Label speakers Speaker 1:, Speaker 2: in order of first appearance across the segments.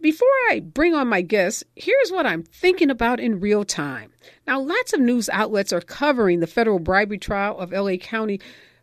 Speaker 1: before I bring on my guests, here's what I'm thinking about in real time. Now, lots of news outlets are covering the federal bribery trial of LA County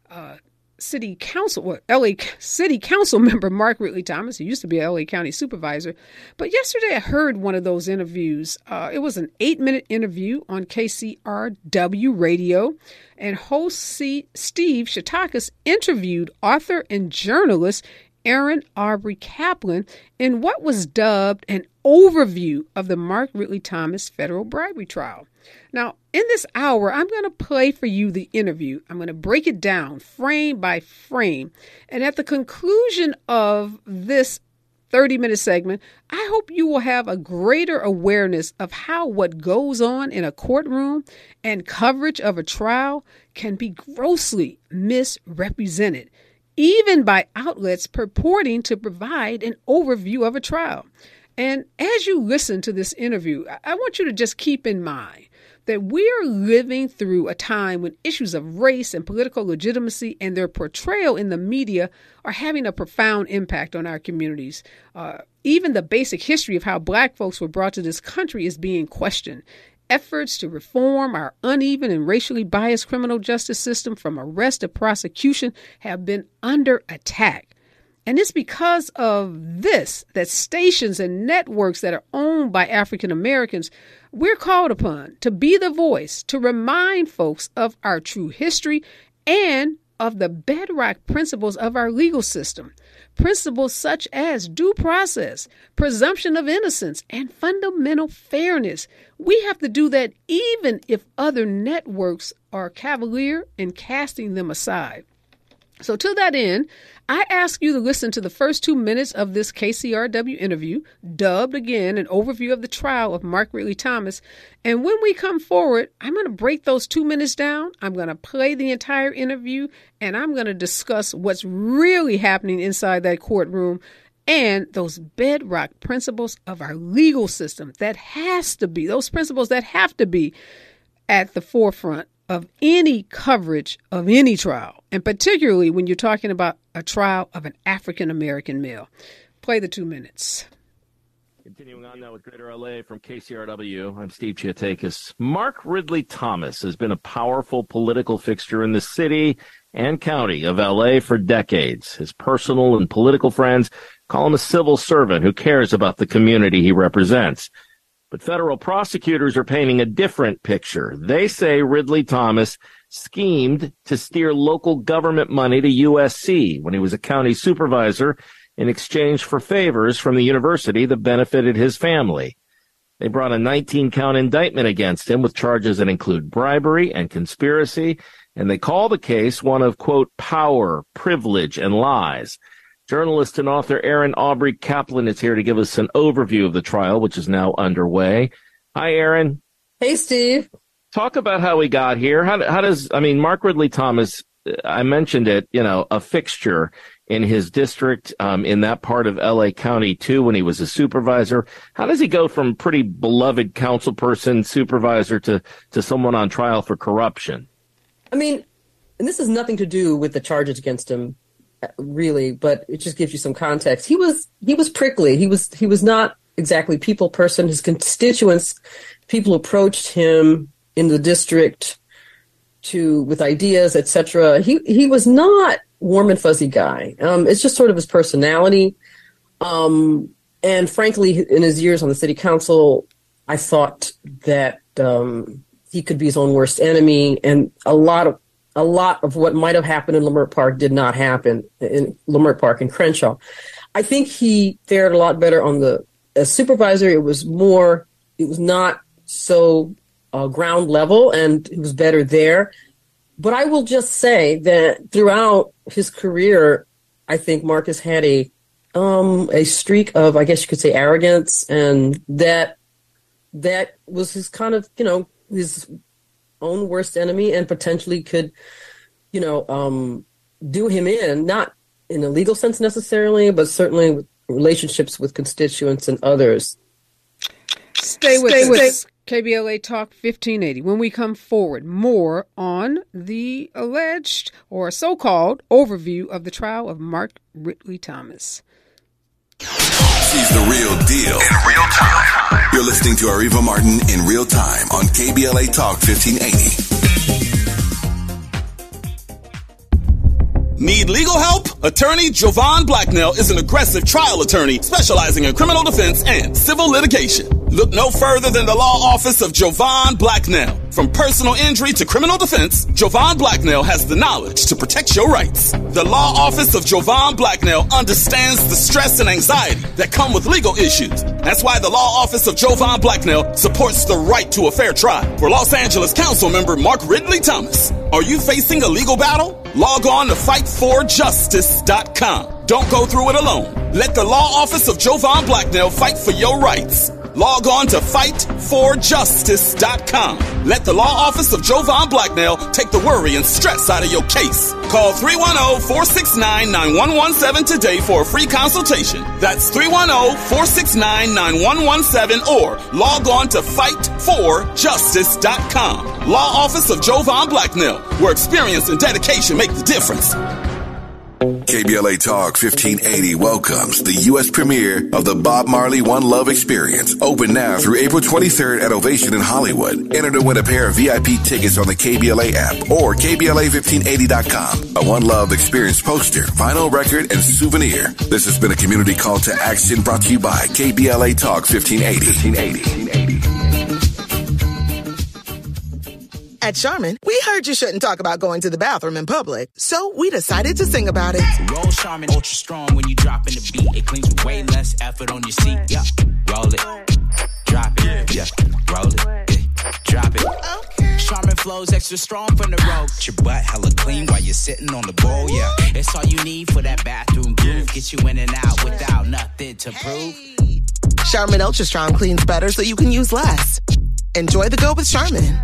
Speaker 1: uh, City Council, well, LA City Council member Mark Ridley Thomas, who used to be LA County supervisor. But yesterday I heard one of those interviews. Uh, it was an eight minute interview on KCRW radio, and host C- Steve Chiotakis interviewed author and journalist Erin Aubry Kaplan in what was dubbed an overview of the Mark Ridley Thomas federal bribery trial. Now, in this hour, I'm going to play for you the interview. I'm going to break it down frame by frame. And at the conclusion of this 30 minute segment, I hope you will have a greater awareness of how what goes on in a courtroom and coverage of a trial can be grossly misrepresented even by outlets purporting to provide an overview of a trial. And as you listen to this interview, I want you to just keep in mind that we are living through a time when issues of race and political legitimacy and their portrayal in the media are having a profound impact on our communities. Uh, even the basic history of how black folks were brought to this country is being questioned efforts to reform our uneven and racially biased criminal justice system from arrest to prosecution have been under attack. And it's because of this that stations and networks that are owned by African Americans, we're called upon to be the voice to remind folks of our true history and of the bedrock principles of our legal system. Principles such as due process, presumption of innocence, and fundamental fairness. We have to do that even if other networks are cavalier in casting them aside. So, to that end, I ask you to listen to the first two minutes of this KCRW interview, dubbed again an overview of the trial of Mark Ridley Thomas. And when we come forward, I'm going to break those two minutes down. I'm going to play the entire interview, and I'm going to discuss what's really happening inside that courtroom and those bedrock principles of our legal system that has to be, those principles that have to be at the forefront of any coverage of any trial, and particularly when you're talking about a trial of an African American male. Play the two minutes.
Speaker 2: Continuing on now with Greater LA from KCRW, I'm Steve Chiotakis. Mark Ridley Thomas has been a powerful political fixture in the city and county of LA for decades. His personal and political friends call him a civil servant who cares about the community he represents. But federal prosecutors are painting a different picture. They say Ridley Thomas schemed to steer local government money to USC when he was a county supervisor in exchange for favors from the university that benefited his family. They brought a 19 count indictment against him with charges that include bribery and conspiracy, and they call the case one of, quote, power, privilege, and lies. Journalist and author Erin Aubry Kaplan is here to give us an overview of the trial, which is now underway. Hi, Erin.
Speaker 3: Hey, Steve.
Speaker 2: Talk about how we got here. How, how does, I mean, Mark Ridley Thomas, I mentioned it, you know, a fixture in his district, um, in that part of LA County too, when he was a supervisor. How does he go from pretty beloved council person, supervisor to, to someone on trial for corruption?
Speaker 3: I mean, and this has nothing to do with the charges against him really, but it just gives you some context. He was he was prickly. He was he was not exactly people person. His constituents, people approached him in the district to with ideas, etc. He he was not warm and fuzzy guy. Um, it's just sort of his personality. Um, and frankly, in his years on the city council, I thought that um, he could be his own worst enemy, and a lot of a lot of what might have happened in Leimert Park did not happen in Leimert Park and Crenshaw. I think he fared a lot better on the as supervisor. It was more, it was not so uh, ground level, and it was better there. But I will just say that throughout his career, I think Marcus had a um, a streak of, I guess you could say, arrogance, and that that was his kind of, you know, his own worst enemy and potentially could, you know, um, do him in, not in a legal sense necessarily, but certainly with relationships with constituents and others.
Speaker 1: Stay with, Stay with KBLA Talk 1580 when we come forward more on the alleged or so called overview of the trial of Mark Ridley Thomas.
Speaker 4: She's the real deal in real time. You're listening to Areva Martin in real time on KBLA Talk 1580.
Speaker 5: Need legal help? Attorney Jovan Blacknell is an aggressive trial attorney specializing in criminal defense and civil litigation. Look no further than the law office of Jovan Blacknell. From personal injury to criminal defense, Jovan Blacknell has the knowledge to protect your rights. The law office of Jovan Blacknell understands the stress and anxiety that come with legal issues. That's why the law office of Jovan Blacknell supports the right to a fair trial. For Los Angeles Council member Mark Ridley Thomas, are you facing a legal battle? Log on to fightforjustice.com. Don't go through it alone. Let the law office of Jovan Blacknell fight for your rights. Log on to fightforjustice.com. Let the law office of Jovan Blacknell take the worry and stress out of your case. Call 310-469-9117 today for a free consultation. That's 310-469-9117 or log on to fightforjustice.com. Law office of Jovan Blacknell, where experience and dedication make the difference.
Speaker 4: KBLA Talk 1580 welcomes the U.S. premiere of the Bob Marley One Love Experience. Open now through April 23rd at Ovation in Hollywood. Enter to win a pair of VIP tickets on the KBLA app or KBLA1580.com. A One Love Experience poster, vinyl record, and souvenir. This has been a community call to action brought to you by KBLA Talk 1580. 1580.
Speaker 6: At Charmin, we heard you shouldn't talk about going to the bathroom in public, so we decided to sing about it.
Speaker 7: Roll Charmin Ultra Strong when you drop in the beat. It cleans with way less effort on your seat. Yeah, roll it, drop it, yeah, roll it, yeah, drop it. Okay. Charmin flows extra strong from the road. Get Your butt hella clean while you're sitting on the bowl. Yeah, it's all you need for that bathroom groove. Get you in and out without nothing to prove.
Speaker 6: Charmin Ultra Strong cleans better so you can use less. Enjoy the go with Charmin.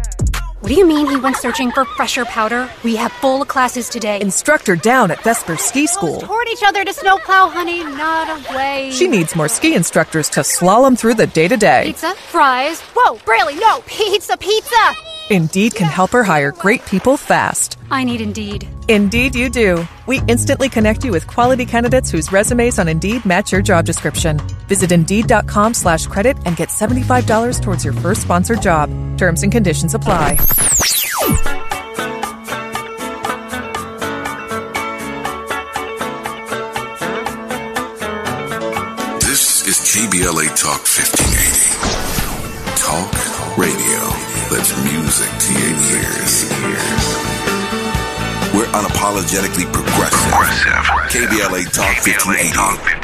Speaker 8: What do you mean he went searching for fresher powder? We have full classes today.
Speaker 9: Instructor down at Vesper Ski School.
Speaker 8: Toward each other to snowplow, honey, not away.
Speaker 9: She needs more ski instructors to slalom through the day to day.
Speaker 8: Pizza, fries. Whoa, Braley, no, pizza, pizza.
Speaker 9: Indeed can help her hire great people fast.
Speaker 8: I need Indeed.
Speaker 9: Indeed, you do. We instantly connect you with quality candidates whose resumes on Indeed match your job description. Visit Indeed.com slash credit and get $75 towards your first sponsored job. Terms and conditions apply.
Speaker 4: This is KBLA Talk 1580. Talk radio that's music to your ears. We're unapologetically progressive. KBLA Talk 1580.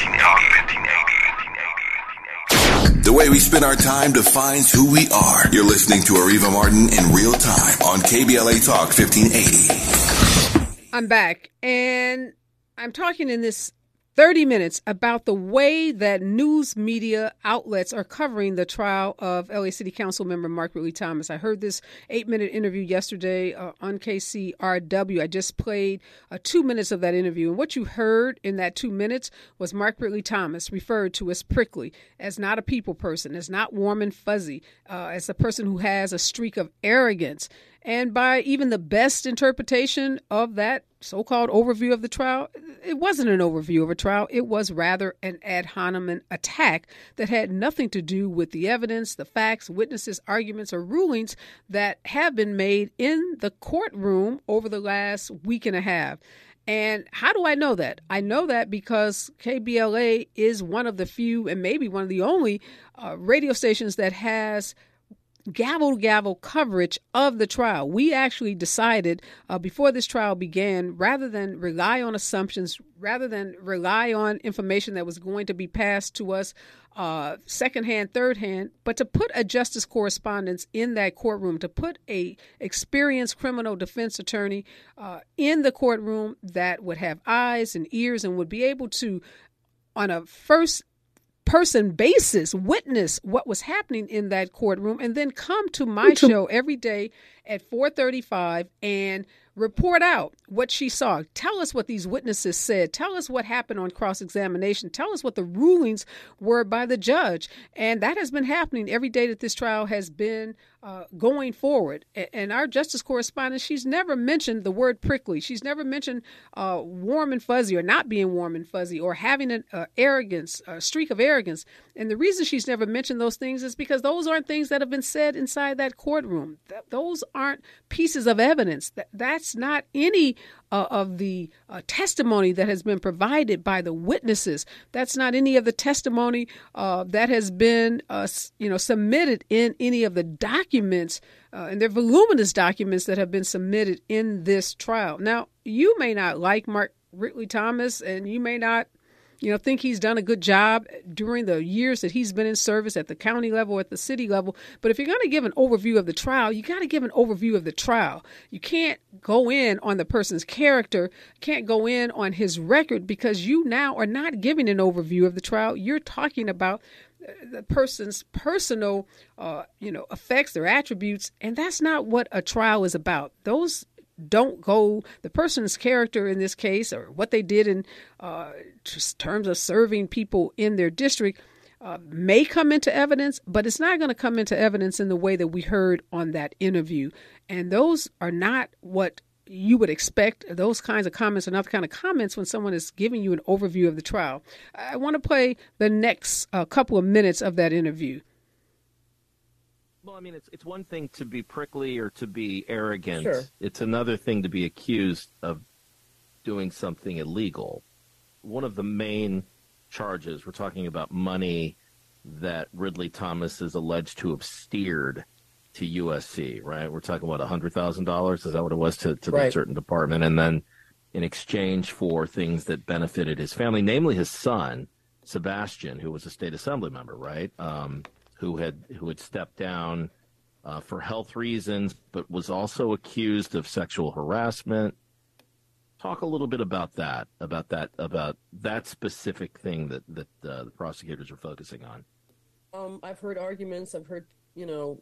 Speaker 4: The way we spend our time defines who we are. You're listening to Areva Martin in real time on KBLA Talk 1580.
Speaker 1: I'm back, and I'm talking in this 30 minutes about the way that news media outlets are covering the trial of LA City Council member Mark Ridley Thomas. I heard this eight minute interview yesterday uh, on KCRW. I just played uh, two minutes of that interview. And what you heard in that two minutes was Mark Ridley Thomas referred to as prickly, as not a people person, as not warm and fuzzy, uh, as a person who has a streak of arrogance. And by even the best interpretation of that so called overview of the trial, it wasn't an overview of a trial. It was rather an ad hominem attack that had nothing to do with the evidence, the facts, witnesses, arguments, or rulings that have been made in the courtroom over the last week and a half. And how do I know that? I know that because KBLA is one of the few and maybe one of the only uh, radio stations that has gavel gavel coverage of the trial. We actually decided uh, before this trial began, rather than rely on assumptions, rather than rely on information that was going to be passed to us uh, second hand, third hand, but to put a justice correspondence in that courtroom, to put a experienced criminal defense attorney uh, in the courtroom that would have eyes and ears and would be able to, on a first person basis witness what was happening in that courtroom and then come to my show every day at 4:35 and report out what she saw. Tell us what these witnesses said. Tell us what happened on cross examination. Tell us what the rulings were by the judge. And that has been happening every day that this trial has been uh, going forward. And our justice correspondent, she's never mentioned the word prickly. She's never mentioned uh, warm and fuzzy or not being warm and fuzzy or having an uh, arrogance, a streak of arrogance. And the reason she's never mentioned those things is because those aren't things that have been said inside that courtroom. Th- those aren't pieces of evidence. That, that's not any uh, of the uh, testimony that has been provided by the witnesses. That's not any of the testimony uh, that has been, uh, you know, submitted in any of the documents, uh, and they're voluminous documents that have been submitted in this trial. Now, you may not like Mark Ridley Thomas, and you may not you know, think he's done a good job during the years that he's been in service at the county level, at the city level. But if you're going to give an overview of the trial, you got to give an overview of the trial. You can't go in on the person's character, can't go in on his record because you now are not giving an overview of the trial. You're talking about uh, the person's personal, uh, you know, effects, their attributes, and that's not what a trial is about. Those don't go the person's character in this case or what they did in uh, terms of serving people in their district uh, may come into evidence, but it's not going to come into evidence in the way that we heard on that interview. And those are not what you would expect. Those kinds of comments not the kind of comments when someone is giving you an overview of the trial. I want to play the next uh, couple of minutes of that interview.
Speaker 2: Well, I mean, it's it's one thing to be prickly or to be arrogant.
Speaker 3: Sure.
Speaker 2: It's another thing to be accused of doing something illegal. One of the main charges we're talking about money that Ridley Thomas is alleged to have steered to USC, right? We're talking about hundred thousand dollars. Is that what it was to to
Speaker 3: right.
Speaker 2: that certain department? And then in exchange for things that benefited his family, namely his son Sebastian, who was a state assembly member, right? Um, who had who had stepped down uh, for health reasons, but was also accused of sexual harassment. Talk a little bit about that, about that, about that specific thing that that uh, the prosecutors are focusing on.
Speaker 3: Um, I've heard arguments. I've heard you know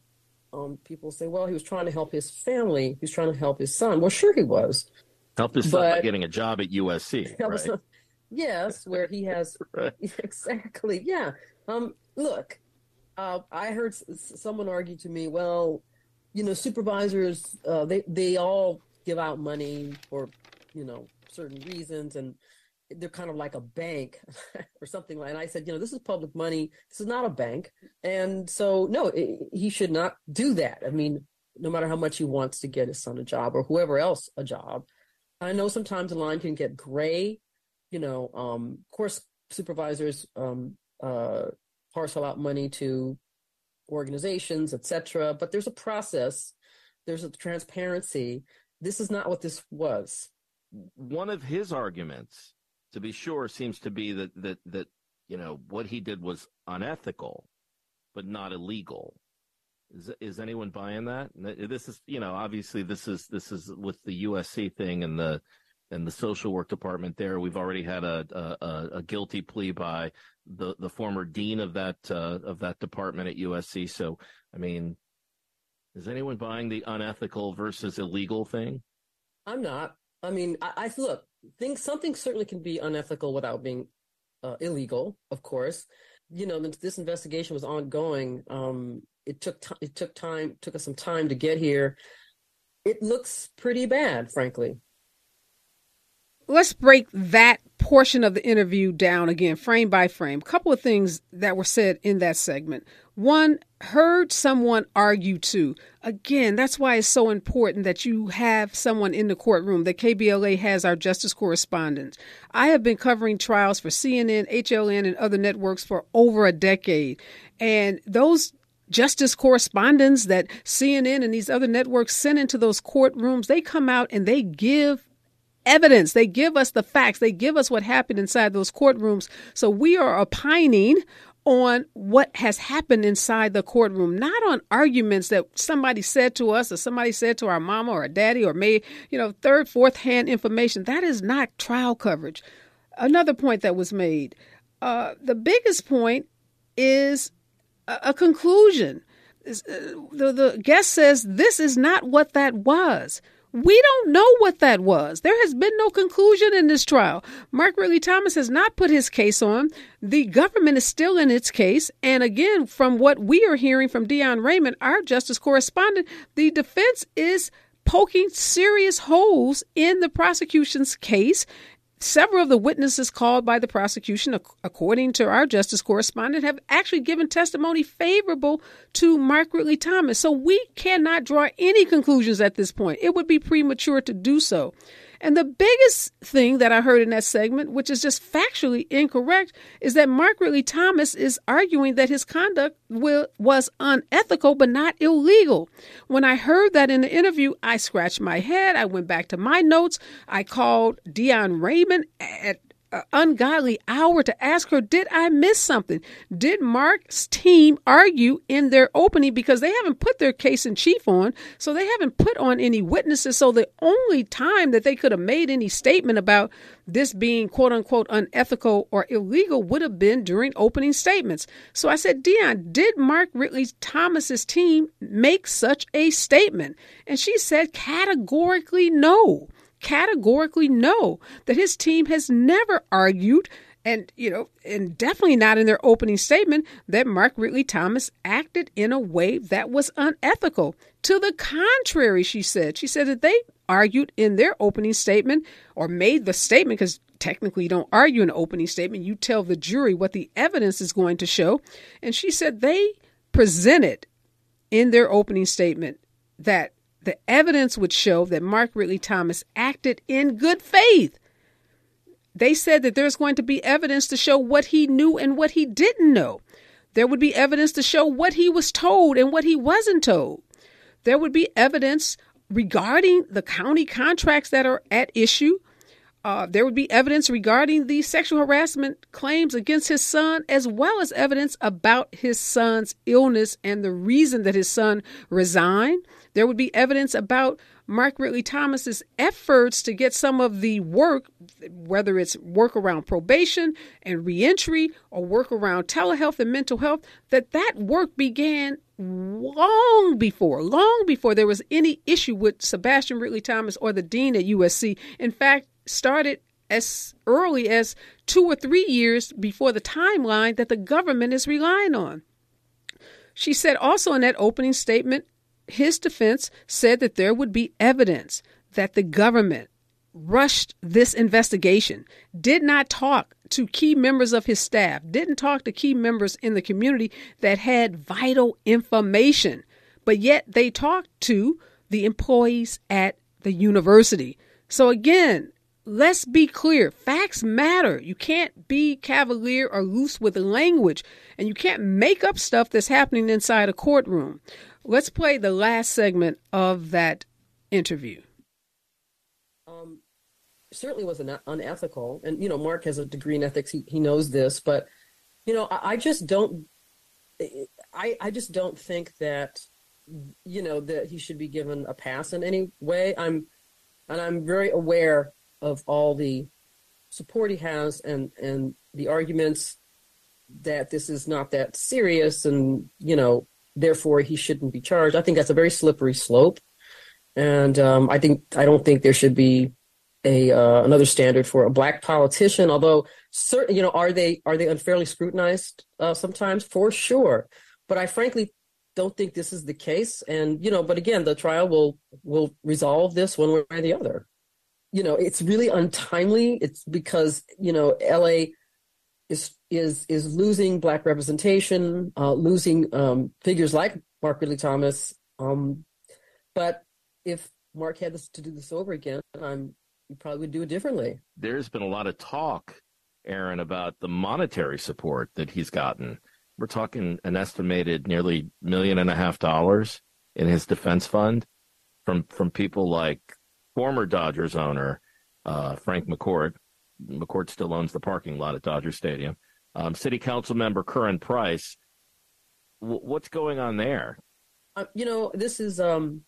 Speaker 3: um, people say, "Well, he was trying to help his family. He was trying to help his son." Well, sure he was.
Speaker 2: Helped his son by getting a job at USC, right?
Speaker 3: yes, where he has right. exactly. Yeah. Um, look, uh, I heard someone argue to me, well, you know, supervisors, uh, they they all give out money for, you know, certain reasons, and they're kind of like a bank or something like. And I said, you know, this is public money. This is not a bank, and so no, it, he should not do that. I mean, no matter how much he wants to get his son a job or whoever else a job. I know sometimes the line can get gray. You know, um, of course, supervisors um, uh, parcel out money to organizations, etc. But there's a process, there's a transparency. This is not what this was.
Speaker 2: One of his arguments, to be sure, seems to be that that that you know what he did was unethical, but not illegal. Is is anyone buying that? This is you know obviously this is this is with the USC thing and the and the social work department there. We've already had a a, a guilty plea by the the former dean of that uh, of that department at USC. So, I mean, is anyone buying the unethical versus illegal thing?
Speaker 3: I'm not. I mean, I, I look. Think something certainly can be unethical without being uh, illegal. Of course, you know this investigation was ongoing. Um, it took t- it took time took us some time to get here. It looks pretty bad, frankly
Speaker 1: let's break that portion of the interview down again, frame by frame. A couple of things that were said in that segment. One, heard someone argue too. Again, that's why it's so important that you have someone in the courtroom, that KBLA has our justice correspondent. I have been covering trials for CNN, HLN, and other networks for over a decade. And those justice correspondents that CNN and these other networks send into those courtrooms, they come out and they give evidence. They give us the facts. They give us what happened inside those courtrooms. So we are opining on what has happened inside the courtroom, not on arguments that somebody said to us or somebody said to our mama or daddy or may, you know, third, fourth hand information. That is not trial coverage. Another point that was made. Uh, the biggest point is a, a conclusion. Uh, the, the guest says this is not what that was. We don't know what that was. There has been no conclusion in this trial. Mark Ridley Thomas has not put his case on. The government is still in its case. And again, from what we are hearing from Dion Raymond, our justice correspondent, the defense is poking serious holes in the prosecution's case Several of the witnesses called by the prosecution, according to our justice correspondent, have actually given testimony favorable to Mark Ridley Thomas. So we cannot draw any conclusions at this point. It would be premature to do so. And the biggest thing that I heard in that segment, which is just factually incorrect, is that Mark Ridley Thomas is arguing that his conduct will, was unethical but not illegal. When I heard that in the interview, I scratched my head. I went back to my notes. I called Dion Raymond at ungodly hour to ask her, Did I miss something? Did Mark's team argue in their opening because they haven't put their case in chief on? So they haven't put on any witnesses. So the only time that they could have made any statement about this being quote unquote unethical or illegal would have been during opening statements. So I said, Dion, did Mark Ridley Thomas's team make such a statement? And she said categorically no categorically no, that his team has never argued and you know, and definitely not in their opening statement that Mark Ridley Thomas acted in a way that was unethical. To the contrary, she said. She said that they argued in their opening statement or made the statement because technically you don't argue an opening statement, you tell the jury what the evidence is going to show. And she said they presented in their opening statement that the evidence would show that Mark Ridley Thomas acted in good faith. They said that there's going to be evidence to show what he knew and what he didn't know. There would be evidence to show what he was told and what he wasn't told. There would be evidence regarding the county contracts that are at issue. Uh, there would be evidence regarding the sexual harassment claims against his son, as well as evidence about his son's illness and the reason that his son resigned. There would be evidence about Mark Ridley Thomas's efforts to get some of the work, whether it's work around probation and reentry or work around telehealth and mental health, that that work began long before, long before there was any issue with Sebastian Ridley Thomas or the dean at USC. In fact, started as early as two or three years before the timeline that the government is relying on. She said also in that opening statement his defense said that there would be evidence that the government rushed this investigation, did not talk to key members of his staff, didn't talk to key members in the community that had vital information, but yet they talked to the employees at the university. So again, let's be clear facts matter. You can't be cavalier or loose with language, and you can't make up stuff that's happening inside a courtroom. Let's play the last segment of that interview.
Speaker 3: Um, certainly was an unethical, and you know, Mark has a degree in ethics. He he knows this, but you know, I, I just don't. I I just don't think that you know that he should be given a pass in any way. I'm and I'm very aware of all the support he has and and the arguments that this is not that serious and you know therefore he shouldn't be charged. I think that's a very slippery slope, and um, I think I don't think there should be a uh, another standard for a black politician. Although, certain you know, are they are they unfairly scrutinized uh, sometimes? For sure, but I frankly don't think this is the case. And you know, but again, the trial will will resolve this one way or the other. You know, it's really untimely. It's because you know, L.A is is is losing black representation, uh, losing um, figures like Mark Ridley Thomas. Um, but if Mark had this, to do this over again, I'm probably would do it differently.
Speaker 2: There's been a lot of talk, Erin, about the monetary support that he's gotten. We're talking an estimated nearly million and a half dollars in his defense fund from from people like former Dodgers owner uh, Frank McCourt, McCourt still owns the parking lot at Dodger Stadium. Um, City Council member Curren Price. W- what's going on there?
Speaker 3: Uh, you know, this is um,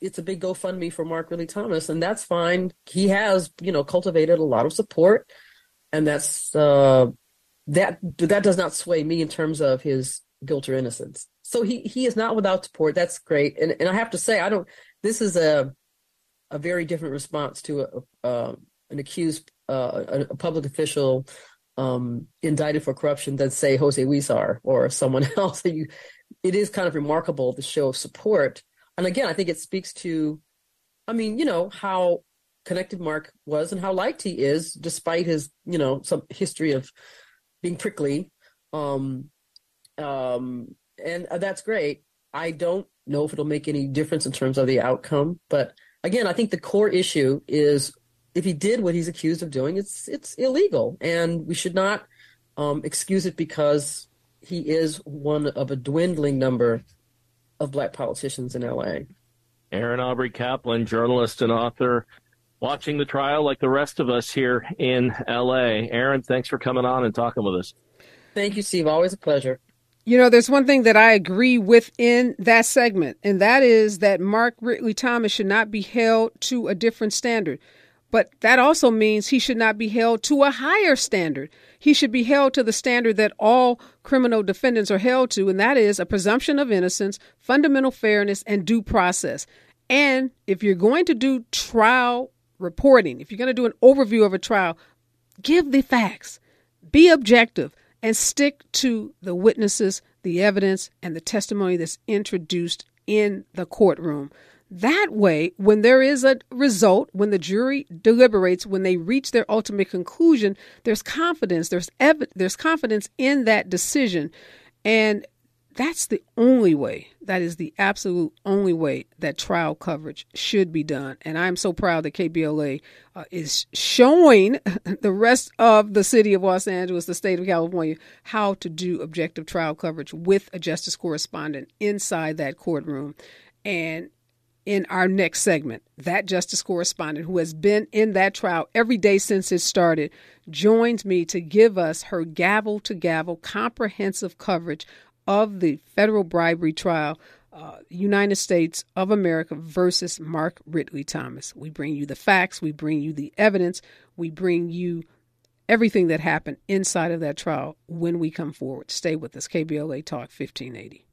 Speaker 3: it's a big GoFundMe for Mark Ridley Thomas, and that's fine. He has, you know, cultivated a lot of support, and that's uh, that that does not sway me in terms of his guilt or innocence. So he he is not without support. That's great, and and I have to say, I don't. This is a a very different response to a, uh, an accused, a, a, public official um, indicted for corruption than say Jose Huizar or someone else. you, it is kind of remarkable the show of support, and again, I think it speaks to, I mean, you know how connected Mark was and how liked he is, despite his, you know, some history of being prickly. Um, um, and uh, that's great. I don't know if it'll make any difference in terms of the outcome, but again, I think the core issue is if he did what he's accused of doing, it's it's illegal, and we should not um, excuse it because he is one of a dwindling number of black politicians in L.A.
Speaker 2: Erin Aubry Kaplan, journalist and author, watching the trial like the rest of us here in L.A. Erin, thanks for coming on and talking with us.
Speaker 3: Thank you, Steve. Always a pleasure.
Speaker 1: You know, there's one thing that I agree with in that segment, and that is that Mark Ridley Thomas should not be held to a different standard. But that also means he should not be held to a higher standard. He should be held to the standard that all criminal defendants are held to, and that is a presumption of innocence, fundamental fairness, and due process. And if you're going to do trial reporting, if you're going to do an overview of a trial, give the facts, be objective, and stick to the witnesses, the evidence, and the testimony that's introduced in the courtroom. That way, when there is a result, when the jury deliberates, when they reach their ultimate conclusion, there's confidence. There's ev- there's confidence in that decision, and that's the only way. That is the absolute only way that trial coverage should be done. And I'm so proud that KBLA uh, is showing the rest of the city of Los Angeles, the state of California, how to do objective trial coverage with a justice correspondent inside that courtroom. And in our next segment. That justice correspondent who has been in that trial every day since it started joins me to give us her gavel to gavel comprehensive coverage of the federal bribery trial. Uh, United States of America versus Mark Ridley Thomas. We bring you the facts, we bring you the evidence, we bring you everything that happened inside of that trial when we come forward. Stay with us. KBLA Talk 1580.